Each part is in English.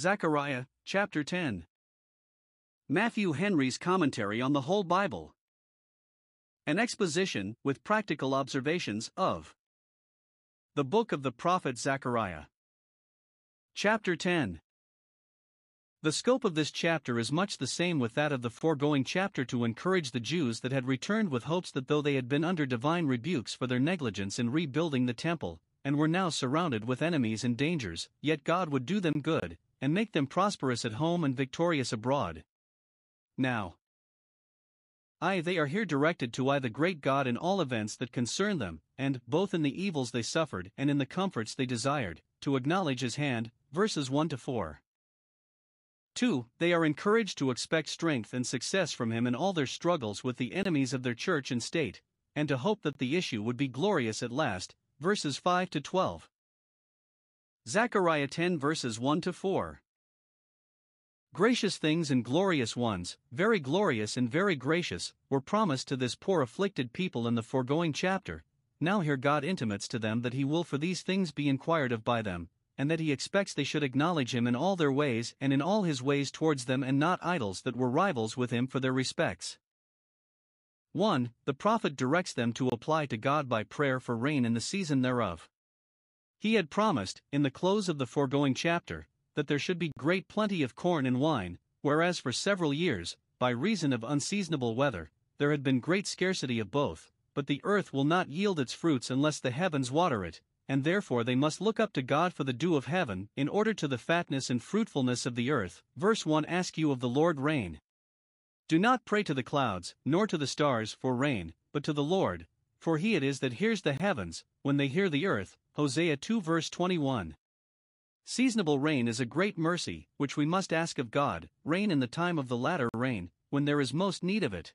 Zechariah, chapter 10. Matthew Henry's Commentary on the Whole Bible. An exposition, with practical observations, of the book of the prophet Zechariah. Chapter 10. The scope of this chapter is much the same with that of the foregoing chapter to encourage the Jews that had returned with hopes that though they had been under divine rebukes for their negligence in rebuilding the temple, and were now surrounded with enemies and dangers, yet God would do them good, and make them prosperous at home and victorious abroad. Now, I they are here directed to eye the great God in all events that concern them, and, both in the evils they suffered and in the comforts they desired, to acknowledge his hand, verses 1 to 4. 2. They are encouraged to expect strength and success from him in all their struggles with the enemies of their church and state, and to hope that the issue would be glorious at last, verses 5 to 12. Zechariah 10 verses 1 to 4. Gracious things and glorious ones, very glorious and very gracious, were promised to this poor afflicted people in the foregoing chapter. Now here God intimates to them that He will for these things be inquired of by them, and that He expects they should acknowledge Him in all their ways and in all His ways towards them and not idols that were rivals with Him for their respects. 1. The prophet directs them to apply to God by prayer for rain in the season thereof. He had promised, in the close of the foregoing chapter, that there should be great plenty of corn and wine, whereas for several years, by reason of unseasonable weather, there had been great scarcity of both, but the earth will not yield its fruits unless the heavens water it, and therefore they must look up to God for the dew of heaven, in order to the fatness and fruitfulness of the earth. Verse 1 Ask you of the Lord rain. Do not pray to the clouds, nor to the stars, for rain, but to the Lord, for he it is that hears the heavens, when they hear the earth. Hosea 2 verse 21. Seasonable rain is a great mercy, which we must ask of God, rain in the time of the latter rain, when there is most need of it.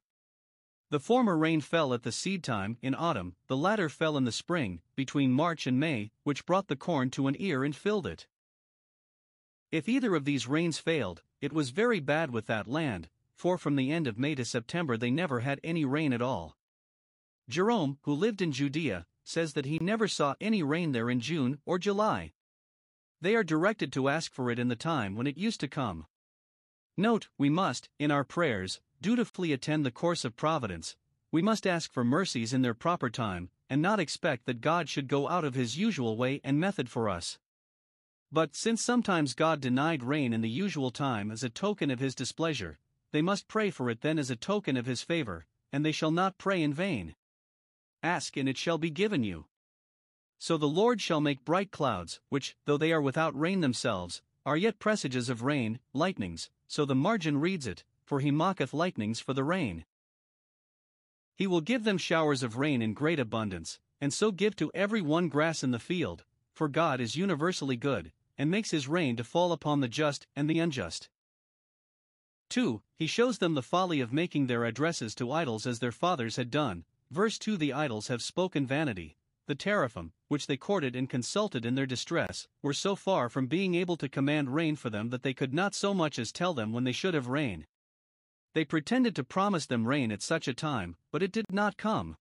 The former rain fell at the seed time, in autumn, the latter fell in the spring, between March and May, which brought the corn to an ear and filled it. If either of these rains failed, it was very bad with that land, for from the end of May to September they never had any rain at all. Jerome, who lived in Judea, says that he never saw any rain there in June or July. They are directed to ask for it in the time when it used to come. Note, we must, in our prayers, dutifully attend the course of providence, we must ask for mercies in their proper time, and not expect that God should go out of his usual way and method for us. But since sometimes God denied rain in the usual time as a token of his displeasure, they must pray for it then as a token of his favor, and they shall not pray in vain. Ask and it shall be given you. So the Lord shall make bright clouds, which, though they are without rain themselves, are yet presages of rain, lightnings, so the margin reads it, for he mocketh lightnings for the rain. He will give them showers of rain in great abundance, and so give to every one grass in the field, for God is universally good, and makes his rain to fall upon the just and the unjust. 2. He shows them the folly of making their addresses to idols as their fathers had done, Verse 2 The idols have spoken vanity. The teraphim, which they courted and consulted in their distress, were so far from being able to command rain for them that they could not so much as tell them when they should have rain. They pretended to promise them rain at such a time, but it did not come.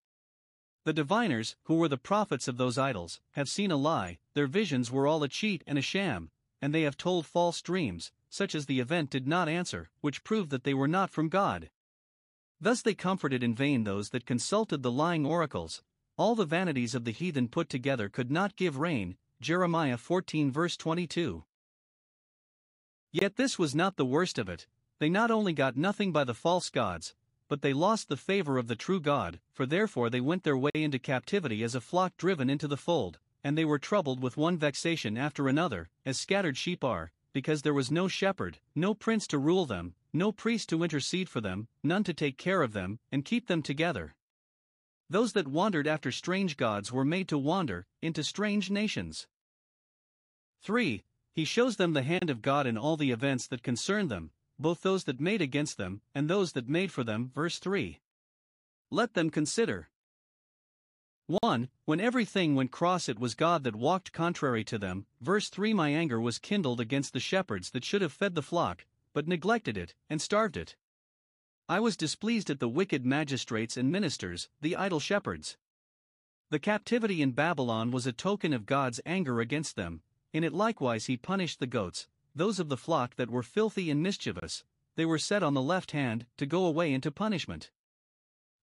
The diviners, who were the prophets of those idols, have seen a lie, their visions were all a cheat and a sham, and they have told false dreams, such as the event did not answer, which proved that they were not from God. Thus they comforted in vain those that consulted the lying oracles. All the vanities of the heathen put together could not give rain. Jeremiah 14 verse 22. Yet this was not the worst of it. They not only got nothing by the false gods, but they lost the favor of the true God, for therefore they went their way into captivity as a flock driven into the fold, and they were troubled with one vexation after another, as scattered sheep are, because there was no shepherd, no prince to rule them, no priest to intercede for them, none to take care of them, and keep them together. Those that wandered after strange gods were made to wander into strange nations. 3. He shows them the hand of God in all the events that concern them, both those that made against them and those that made for them. Verse 3. Let them consider. 1. When everything went cross, it was God that walked contrary to them. Verse 3 My anger was kindled against the shepherds that should have fed the flock, but neglected it, and starved it. I was displeased at the wicked magistrates and ministers, the idle shepherds. The captivity in Babylon was a token of God's anger against them, in it likewise he punished the goats, those of the flock that were filthy and mischievous, they were set on the left hand, to go away into punishment.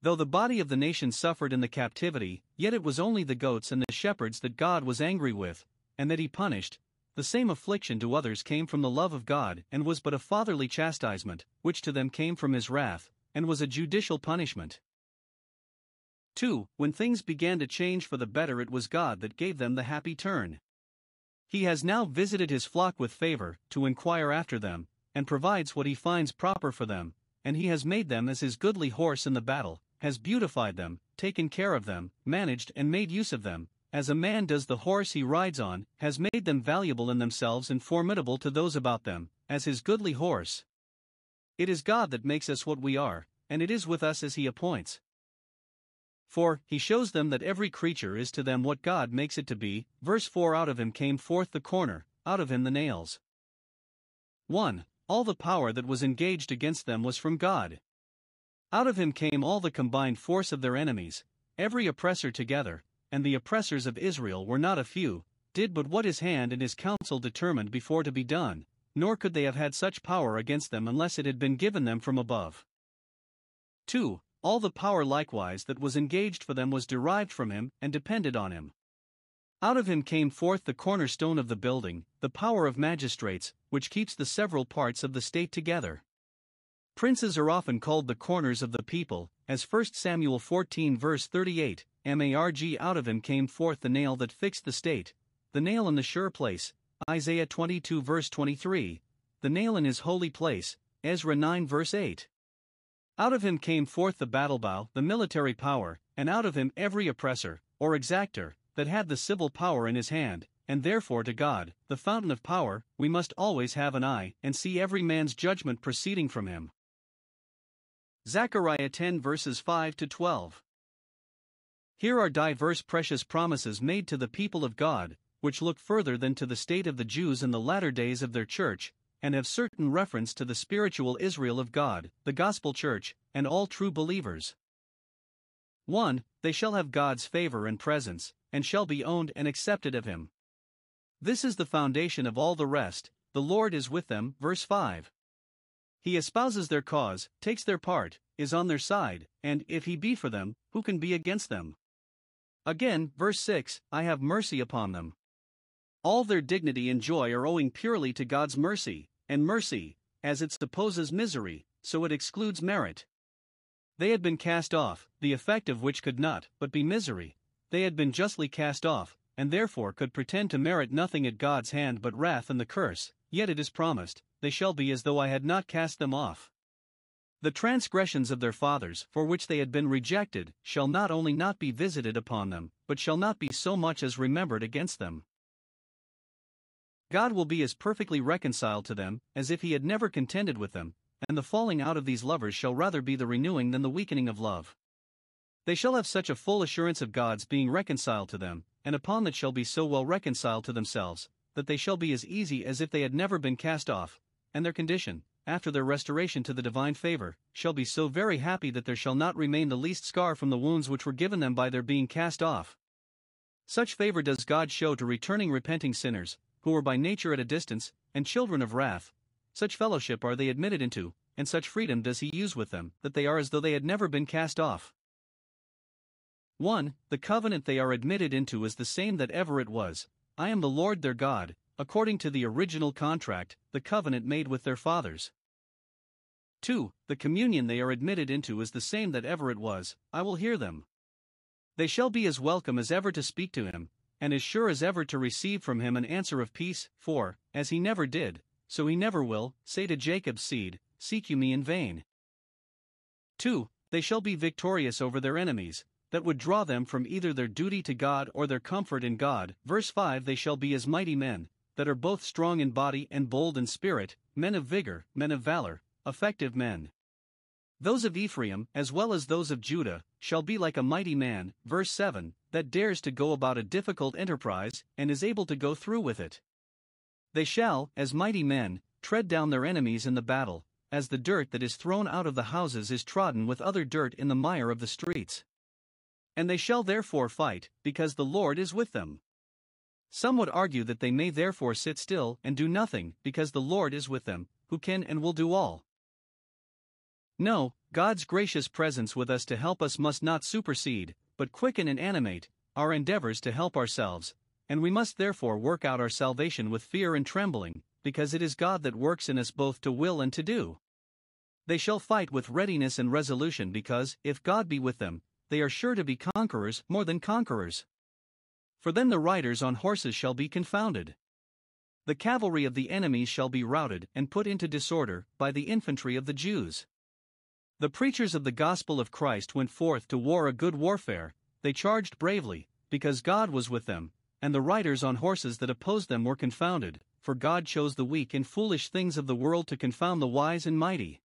Though the body of the nation suffered in the captivity, yet it was only the goats and the shepherds that God was angry with, and that he punished. The same affliction to others came from the love of God, and was but a fatherly chastisement, which to them came from his wrath, and was a judicial punishment. 2. When things began to change for the better, it was God that gave them the happy turn. He has now visited his flock with favor, to inquire after them, and provides what he finds proper for them, and he has made them as his goodly horse in the battle, has beautified them, taken care of them, managed and made use of them, as a man does the horse he rides on, has made them valuable in themselves and formidable to those about them, as his goodly horse. It is God that makes us what we are, and it is with us as he appoints. For, he shows them that every creature is to them what God makes it to be. Verse 4 Out of him came forth the corner, out of him the nails. 1. All the power that was engaged against them was from God. Out of him came all the combined force of their enemies, every oppressor together, and the oppressors of Israel were not a few, did but what his hand and his counsel determined before to be done, nor could they have had such power against them unless it had been given them from above. 2. All the power likewise that was engaged for them was derived from him and depended on him. Out of him came forth the cornerstone of the building, the power of magistrates, which keeps the several parts of the state together. Princes are often called the corners of the people, as 1 Samuel 14 verse 38, Marg out of him came forth the nail that fixed the state, the nail in the sure place, Isaiah 22 verse 23, the nail in his holy place, Ezra 9 verse 8. Out of him came forth the battle bow, the military power, and out of him every oppressor, or exactor, that had the civil power in his hand, and therefore to God, the fountain of power, we must always have an eye and see every man's judgment proceeding from him. Zechariah 10 verses 5 to 12. Here are diverse precious promises made to the people of God, which look further than to the state of the Jews in the latter days of their church, and have certain reference to the spiritual Israel of God, the gospel church, and all true believers. 1. They shall have God's favor and presence, and shall be owned and accepted of Him. This is the foundation of all the rest, the Lord is with them. Verse 5. He espouses their cause, takes their part, is on their side, and if he be for them, who can be against them? Again, verse 6 I have mercy upon them. All their dignity and joy are owing purely to God's mercy, and mercy, as it supposes misery, so it excludes merit. They had been cast off, the effect of which could not but be misery. They had been justly cast off, and therefore could pretend to merit nothing at God's hand but wrath and the curse, yet it is promised, they shall be as though I had not cast them off. The transgressions of their fathers, for which they had been rejected, shall not only not be visited upon them, but shall not be so much as remembered against them. God will be as perfectly reconciled to them as if he had never contended with them, and the falling out of these lovers shall rather be the renewing than the weakening of love. They shall have such a full assurance of God's being reconciled to them, and upon that shall be so well reconciled to themselves, that they shall be as easy as if they had never been cast off, and their condition, after their restoration to the divine favor, shall be so very happy that there shall not remain the least scar from the wounds which were given them by their being cast off. Such favor does God show to returning repenting sinners, who were by nature at a distance, and children of wrath. Such fellowship are they admitted into, and such freedom does He use with them, that they are as though they had never been cast off. 1. The covenant they are admitted into is the same that ever it was I am the Lord their God, according to the original contract, the covenant made with their fathers. 2. The communion they are admitted into is the same that ever it was, I will hear them. They shall be as welcome as ever to speak to him, and as sure as ever to receive from him an answer of peace, for, as he never did, so he never will, say to Jacob's seed, Seek you me in vain. 2. They shall be victorious over their enemies, that would draw them from either their duty to God or their comfort in God. Verse 5 They shall be as mighty men, that are both strong in body and bold in spirit, men of vigor, men of valor, effective men. Those of Ephraim, as well as those of Judah, shall be like a mighty man, verse 7, that dares to go about a difficult enterprise, and is able to go through with it. They shall, as mighty men, tread down their enemies in the battle, as the dirt that is thrown out of the houses is trodden with other dirt in the mire of the streets. And they shall therefore fight, because the Lord is with them. Some would argue that they may therefore sit still and do nothing, because the Lord is with them, who can and will do all. No, God's gracious presence with us to help us must not supersede, but quicken and animate, our endeavors to help ourselves, and we must therefore work out our salvation with fear and trembling, because it is God that works in us both to will and to do. They shall fight with readiness and resolution because, if God be with them, they are sure to be conquerors more than conquerors. For then the riders on horses shall be confounded. The cavalry of the enemies shall be routed and put into disorder by the infantry of the Jews. The preachers of the gospel of Christ went forth to war a good warfare, they charged bravely, because God was with them, and the riders on horses that opposed them were confounded, for God chose the weak and foolish things of the world to confound the wise and mighty.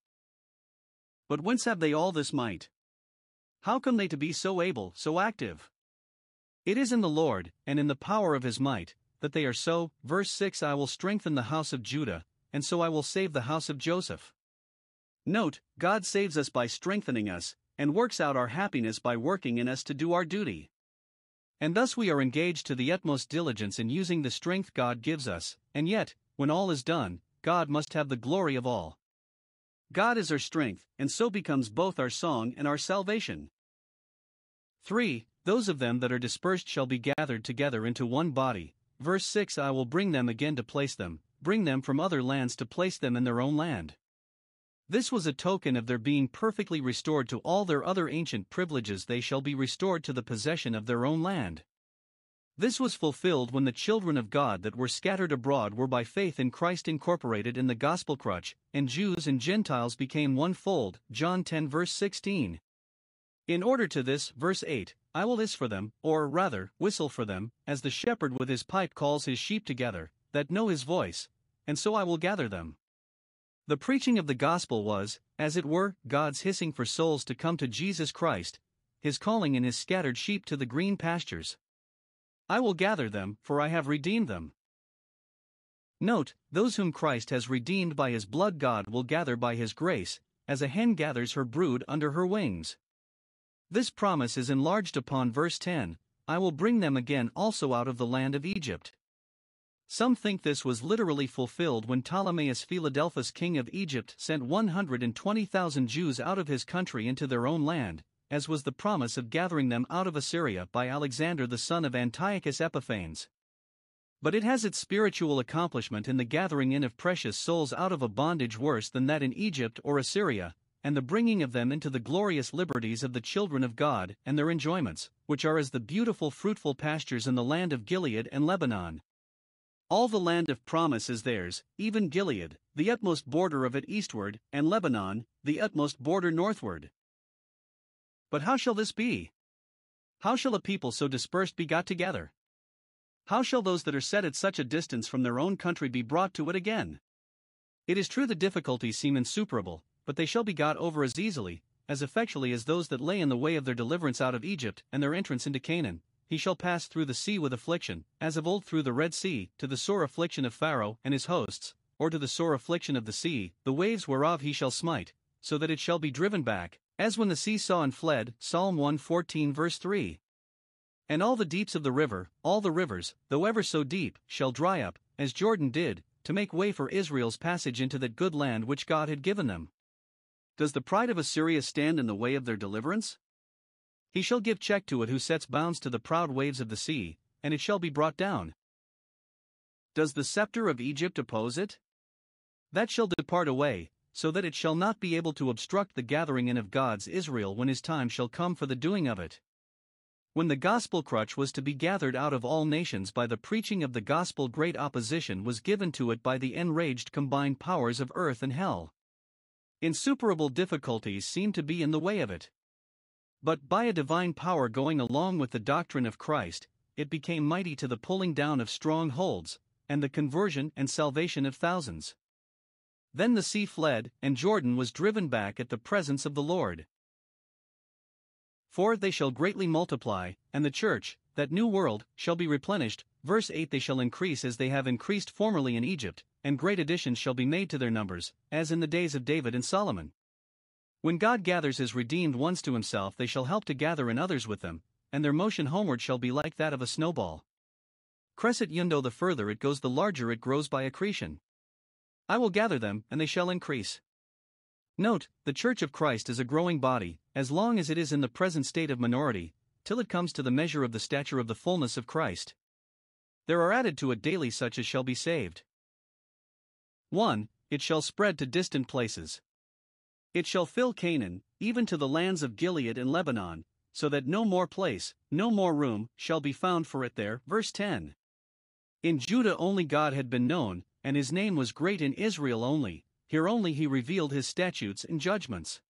But whence have they all this might? How come they to be so able, so active? It is in the Lord, and in the power of his might, that they are so. Verse 6 I will strengthen the house of Judah, and so I will save the house of Joseph. Note, God saves us by strengthening us, and works out our happiness by working in us to do our duty. And thus we are engaged to the utmost diligence in using the strength God gives us, and yet, when all is done, God must have the glory of all. God is our strength, and so becomes both our song and our salvation. 3. Those of them that are dispersed shall be gathered together into one body. Verse 6 I will bring them again to place them, bring them from other lands to place them in their own land. This was a token of their being perfectly restored to all their other ancient privileges, they shall be restored to the possession of their own land. This was fulfilled when the children of God that were scattered abroad were by faith in Christ incorporated in the gospel crutch, and Jews and Gentiles became one fold. John 10 verse 16. In order to this, verse 8, I will hiss for them, or rather, whistle for them, as the shepherd with his pipe calls his sheep together, that know his voice, and so I will gather them. The preaching of the gospel was, as it were, God's hissing for souls to come to Jesus Christ, his calling in his scattered sheep to the green pastures. I will gather them, for I have redeemed them. Note, those whom Christ has redeemed by his blood, God will gather by his grace, as a hen gathers her brood under her wings. This promise is enlarged upon verse 10 I will bring them again also out of the land of Egypt. Some think this was literally fulfilled when Ptolemaeus Philadelphus, king of Egypt, sent 120,000 Jews out of his country into their own land, as was the promise of gathering them out of Assyria by Alexander the son of Antiochus Epiphanes. But it has its spiritual accomplishment in the gathering in of precious souls out of a bondage worse than that in Egypt or Assyria, and the bringing of them into the glorious liberties of the children of God and their enjoyments, which are as the beautiful fruitful pastures in the land of Gilead and Lebanon. All the land of promise is theirs, even Gilead, the utmost border of it eastward, and Lebanon, the utmost border northward. But how shall this be? How shall a people so dispersed be got together? How shall those that are set at such a distance from their own country be brought to it again? It is true the difficulties seem insuperable, but they shall be got over as easily, as effectually as those that lay in the way of their deliverance out of Egypt and their entrance into Canaan he shall pass through the sea with affliction, as of old through the Red Sea, to the sore affliction of Pharaoh and his hosts, or to the sore affliction of the sea, the waves whereof he shall smite, so that it shall be driven back, as when the sea saw and fled. Psalm 114 verse 3. And all the deeps of the river, all the rivers, though ever so deep, shall dry up, as Jordan did, to make way for Israel's passage into that good land which God had given them. Does the pride of Assyria stand in the way of their deliverance? He shall give check to it who sets bounds to the proud waves of the sea, and it shall be brought down. Does the scepter of Egypt oppose it? That shall depart away, so that it shall not be able to obstruct the gathering in of God's Israel when his time shall come for the doing of it. When the gospel crutch was to be gathered out of all nations by the preaching of the gospel, great opposition was given to it by the enraged combined powers of earth and hell. Insuperable difficulties seemed to be in the way of it. But by a divine power going along with the doctrine of Christ, it became mighty to the pulling down of strongholds, and the conversion and salvation of thousands. Then the sea fled, and Jordan was driven back at the presence of the Lord. For they shall greatly multiply, and the church, that new world, shall be replenished. Verse 8 They shall increase as they have increased formerly in Egypt, and great additions shall be made to their numbers, as in the days of David and Solomon. When God gathers his redeemed ones to himself, they shall help to gather in others with them, and their motion homeward shall be like that of a snowball. crescit eundo the further it goes the larger it grows by accretion. I will gather them, and they shall increase. Note, the Church of Christ is a growing body, as long as it is in the present state of minority, till it comes to the measure of the stature of the fullness of Christ. There are added to it daily such as shall be saved. 1. It shall spread to distant places. It shall fill Canaan, even to the lands of Gilead and Lebanon, so that no more place, no more room, shall be found for it there. Verse 10. In Judah only God had been known, and his name was great in Israel only, here only he revealed his statutes and judgments.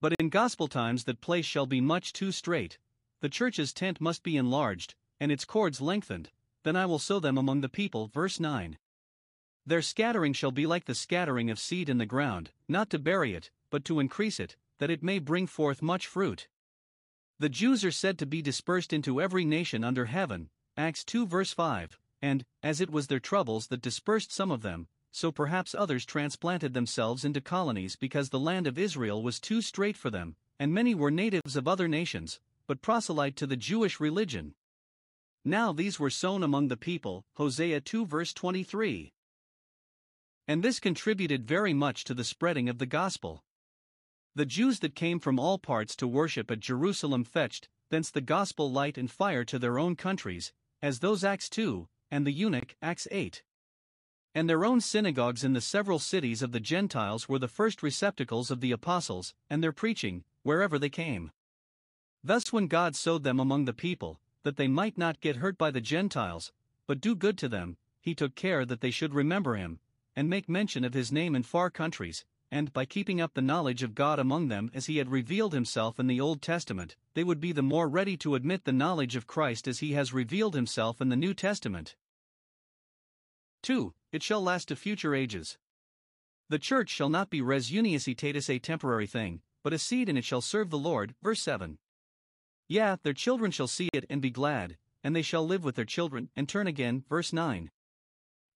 But in gospel times that place shall be much too strait, the church's tent must be enlarged, and its cords lengthened, then I will sow them among the people. Verse 9. Their scattering shall be like the scattering of seed in the ground, not to bury it, but to increase it, that it may bring forth much fruit. The Jews are said to be dispersed into every nation under heaven, Acts 2 verse 5, and, as it was their troubles that dispersed some of them, so perhaps others transplanted themselves into colonies because the land of Israel was too strait for them, and many were natives of other nations, but proselyte to the Jewish religion. Now these were sown among the people, Hosea 2 verse 23. And this contributed very much to the spreading of the gospel. The Jews that came from all parts to worship at Jerusalem fetched thence the gospel light and fire to their own countries, as those Acts 2, and the eunuch Acts 8. And their own synagogues in the several cities of the Gentiles were the first receptacles of the apostles, and their preaching, wherever they came. Thus, when God sowed them among the people, that they might not get hurt by the Gentiles, but do good to them, he took care that they should remember him, and make mention of his name in far countries, and by keeping up the knowledge of God among them as he had revealed himself in the Old Testament, they would be the more ready to admit the knowledge of Christ as he has revealed himself in the New Testament. 2. It shall last to future ages. The church shall not be res uniacitatis a temporary thing, but a seed and it shall serve the Lord. Verse 7. Yeah, their children shall see it and be glad, and they shall live with their children and turn again. Verse 9.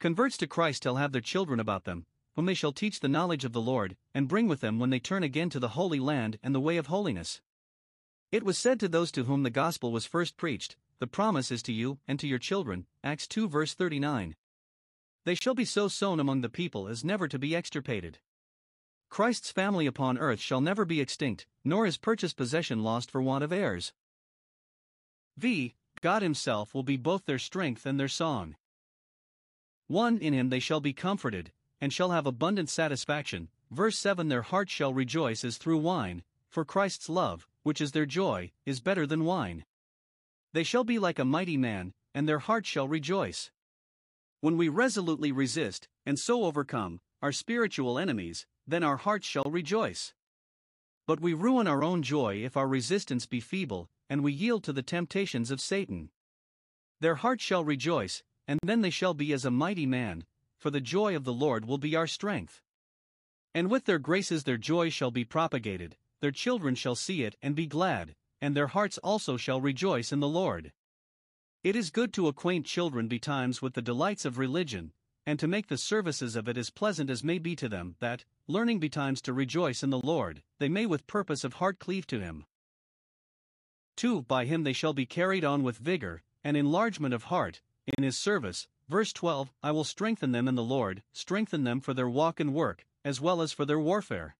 Converts to Christ shall have their children about them, whom they shall teach the knowledge of the Lord, and bring with them when they turn again to the Holy Land and the way of holiness. It was said to those to whom the gospel was first preached, The promise is to you and to your children. Acts 2 verse 39. They shall be so sown among the people as never to be extirpated. Christ's family upon earth shall never be extinct, nor his purchased possession lost for want of heirs. V. God Himself will be both their strength and their song. 1. In Him they shall be comforted, and shall have abundant satisfaction. Verse 7 Their heart shall rejoice as through wine, for Christ's love, which is their joy, is better than wine. They shall be like a mighty man, and their heart shall rejoice. When we resolutely resist, and so overcome, our spiritual enemies, then our hearts shall rejoice. But we ruin our own joy if our resistance be feeble, and we yield to the temptations of Satan. Their hearts shall rejoice, and then they shall be as a mighty man, for the joy of the Lord will be our strength. And with their graces their joy shall be propagated, their children shall see it and be glad, and their hearts also shall rejoice in the Lord. It is good to acquaint children betimes with the delights of religion, and to make the services of it as pleasant as may be to them, that, learning betimes to rejoice in the Lord, they may with purpose of heart cleave to him. 2. By him they shall be carried on with vigor, and enlargement of heart, in his service, Verse 12 I will strengthen them in the Lord, strengthen them for their walk and work, as well as for their warfare.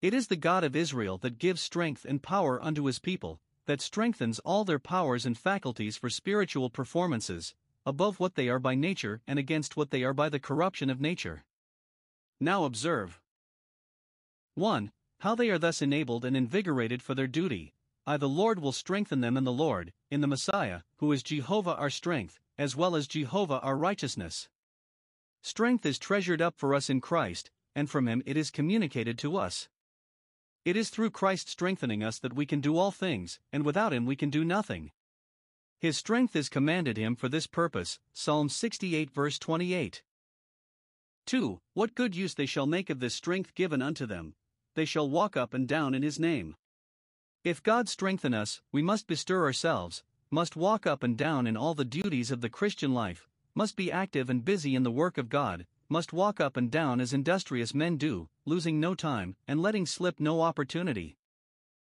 It is the God of Israel that gives strength and power unto his people, that strengthens all their powers and faculties for spiritual performances, above what they are by nature and against what they are by the corruption of nature. Now observe 1. How they are thus enabled and invigorated for their duty. I, the Lord, will strengthen them in the Lord, in the Messiah, who is Jehovah our strength, as well as Jehovah our righteousness. Strength is treasured up for us in Christ, and from Him it is communicated to us. It is through Christ strengthening us that we can do all things, and without Him we can do nothing. His strength is commanded Him for this purpose. Psalm 68, verse 28. 2. What good use they shall make of this strength given unto them, they shall walk up and down in His name. If God strengthen us, we must bestir ourselves, must walk up and down in all the duties of the Christian life, must be active and busy in the work of God, must walk up and down as industrious men do, losing no time and letting slip no opportunity.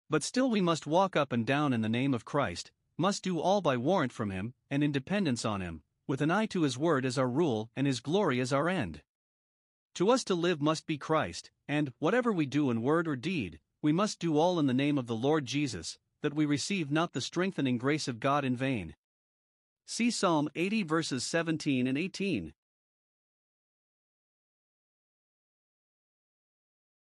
But still, we must walk up and down in the name of Christ, must do all by warrant from Him and in dependence on Him, with an eye to His word as our rule and His glory as our end. To us to live must be Christ, and, whatever we do in word or deed, we must do all in the name of the Lord Jesus, that we receive not the strengthening grace of God in vain. See Psalm 80 verses 17 and 18.